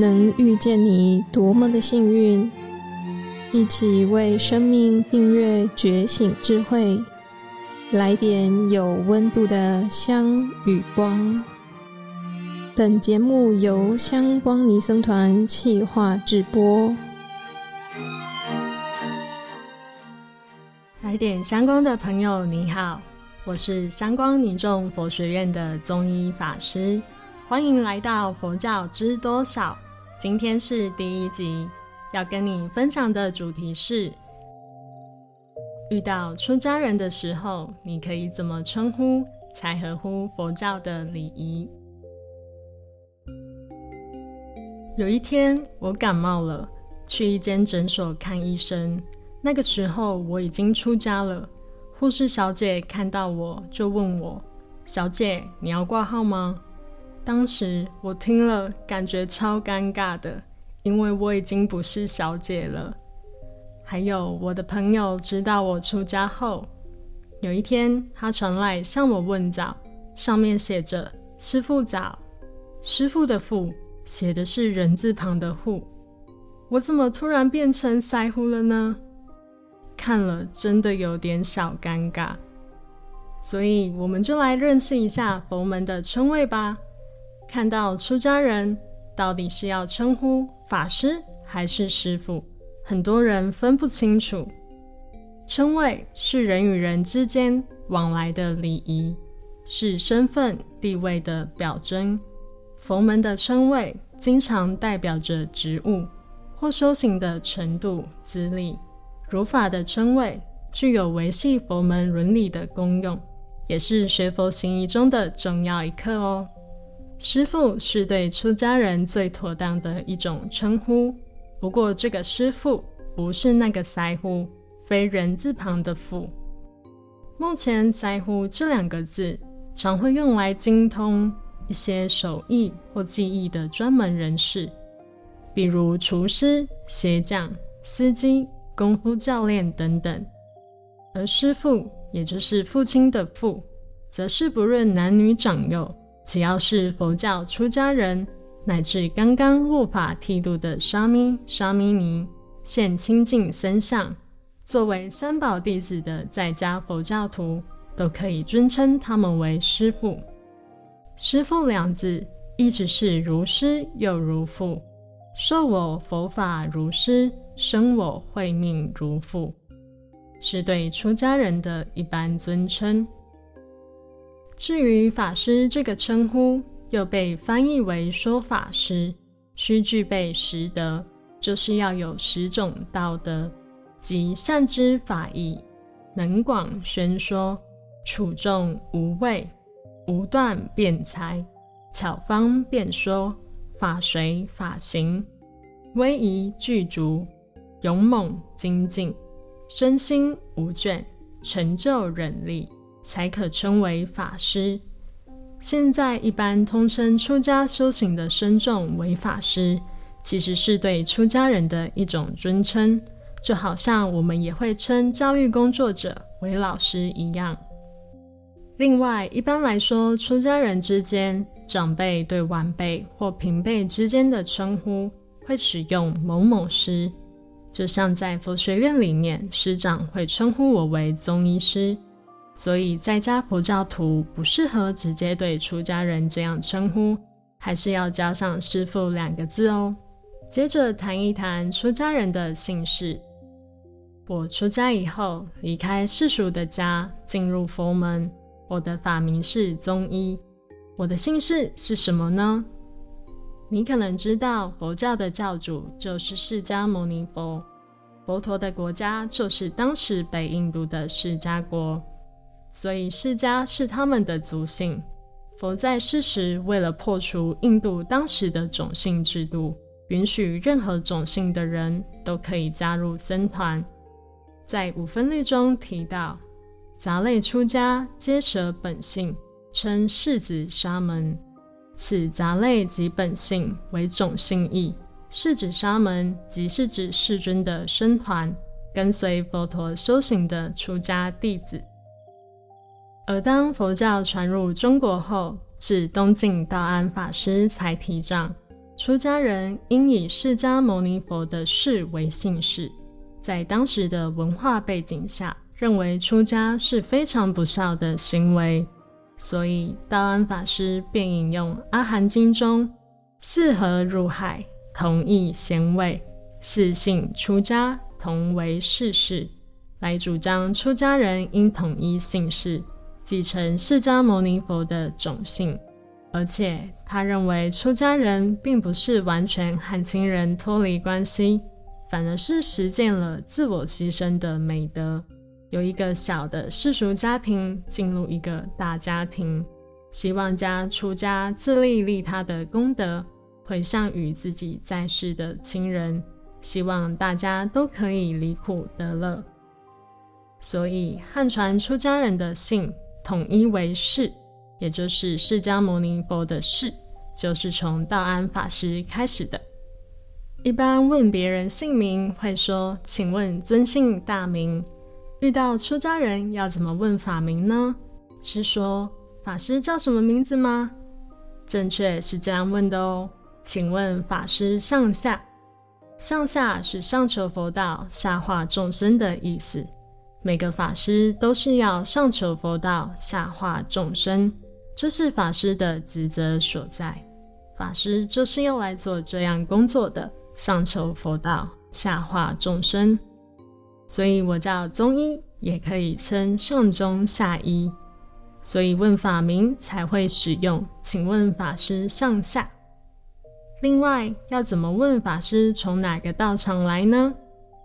能遇见你多么的幸运！一起为生命订阅觉醒智慧，来点有温度的香与光。本节目由香光尼僧团企划制播。来点香光的朋友，你好，我是香光尼众佛学院的宗一法师，欢迎来到佛教知多少。今天是第一集，要跟你分享的主题是：遇到出家人的时候，你可以怎么称呼才合乎佛教的礼仪？有一天，我感冒了，去一间诊所看医生。那个时候我已经出家了。护士小姐看到我就问我：“小姐，你要挂号吗？”当时我听了，感觉超尴尬的，因为我已经不是小姐了。还有我的朋友知道我出家后，有一天他传来向我问早，上面写着“师傅早”，师傅的“父”写的是人字旁的“户”，我怎么突然变成腮胡了呢？看了真的有点小尴尬，所以我们就来认识一下佛门的称谓吧。看到出家人，到底是要称呼法师还是师父？很多人分不清楚。称谓是人与人之间往来的礼仪，是身份地位的表征。佛门的称谓经常代表着职务或修行的程度、资历。如法的称谓具有维系佛门伦理的功用，也是学佛行仪中的重要一课哦。师父是对出家人最妥当的一种称呼，不过这个师父不是那个师父，非人字旁的父。目前师父这两个字常会用来精通一些手艺或技艺的专门人士，比如厨师、鞋匠、司机、功夫教练等等。而师父，也就是父亲的父，则是不论男女长幼。只要是佛教出家人，乃至刚刚入法剃度的沙弥、沙弥尼，现清净僧相，作为三宝弟子的在家佛教徒，都可以尊称他们为师父。师父两字，意指是如师又如父，授我佛法如师，生我慧命如父，是对出家人的一般尊称。至于法师这个称呼，又被翻译为说法师，需具备十德，就是要有十种道德，即善知法义，能广宣说，处众无畏，无断辩才，巧方辩说，法随法行，威仪具足，勇猛精进，身心无倦，成就忍力。才可称为法师。现在一般通称出家修行的僧众为法师，其实是对出家人的一种尊称，就好像我们也会称教育工作者为老师一样。另外，一般来说，出家人之间，长辈对晚辈或平辈之间的称呼会使用某某师，就像在佛学院里面，师长会称呼我为宗医师。所以，在家佛教徒不适合直接对出家人这样称呼，还是要加上“师父”两个字哦。接着谈一谈出家人的姓氏。我出家以后，离开世俗的家，进入佛门。我的法名是宗一。我的姓氏是什么呢？你可能知道，佛教的教主就是释迦牟尼佛，佛陀的国家就是当时北印度的释迦国。所以释迦是他们的族姓。佛在世时，为了破除印度当时的种姓制度，允许任何种姓的人都可以加入僧团。在五分律中提到，杂类出家皆舍本性，称世子沙门。此杂类及本性为种姓义，释子沙门即是指世尊的僧团，跟随佛陀修行的出家弟子。而当佛教传入中国后，至东晋道安法师才提倡出家人应以释迦牟尼佛的事为姓氏。在当时的文化背景下，认为出家是非常不孝的行为，所以道安法师便引用《阿含经》中“四合入海，同异贤位；四姓出家，同为世事”，来主张出家人应统一姓氏，继承释迦牟尼佛的种姓。而且，他认为出家人并不是完全和亲人脱离关系，反而是实践了自我牺牲的美德。由一个小的世俗家庭进入一个大家庭，希望将出家自利利他的功德回向于自己在世的亲人，希望大家都可以离苦得乐。所以汉传出家人的姓统一为释。也就是释迦牟尼佛的释，就是从道安法师开始的。一般问别人姓名，会说：“请问尊姓大名？”遇到出家人要怎么问法名呢？是说法师叫什么名字吗？正确是这样问的哦。请问法师上下？上下是上求佛道，下化众生的意思。每个法师都是要上求佛道，下化众生。这是法师的职责所在，法师就是用来做这样工作的，上求佛道，下化众生。所以我叫宗一，也可以称上中下一，所以问法名才会使用。请问法师上下。另外，要怎么问法师从哪个道场来呢？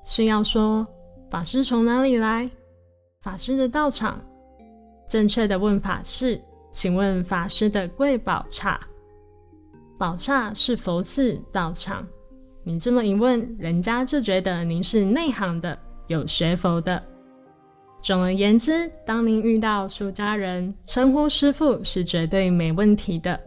是要说法师从哪里来？法师的道场。正确的问法是。请问法师的贵宝刹，宝刹是佛寺道场。你这么一问，人家就觉得您是内行的，有学佛的。总而言之，当您遇到出家人，称呼师傅是绝对没问题的。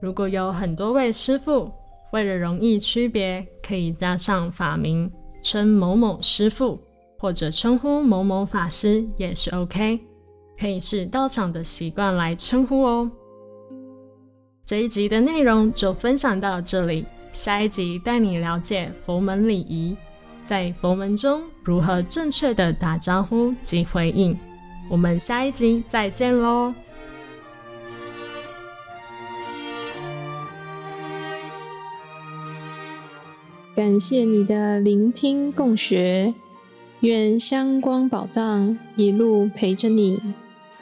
如果有很多位师傅，为了容易区别，可以加上法名，称某某师傅，或者称呼某某法师，也是 OK。可以是道场的习惯来称呼哦。这一集的内容就分享到这里，下一集带你了解佛门礼仪，在佛门中如何正确的打招呼及回应。我们下一集再见喽！感谢你的聆听共学，愿香光宝藏一路陪着你。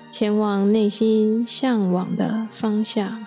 前往内心向往的方向。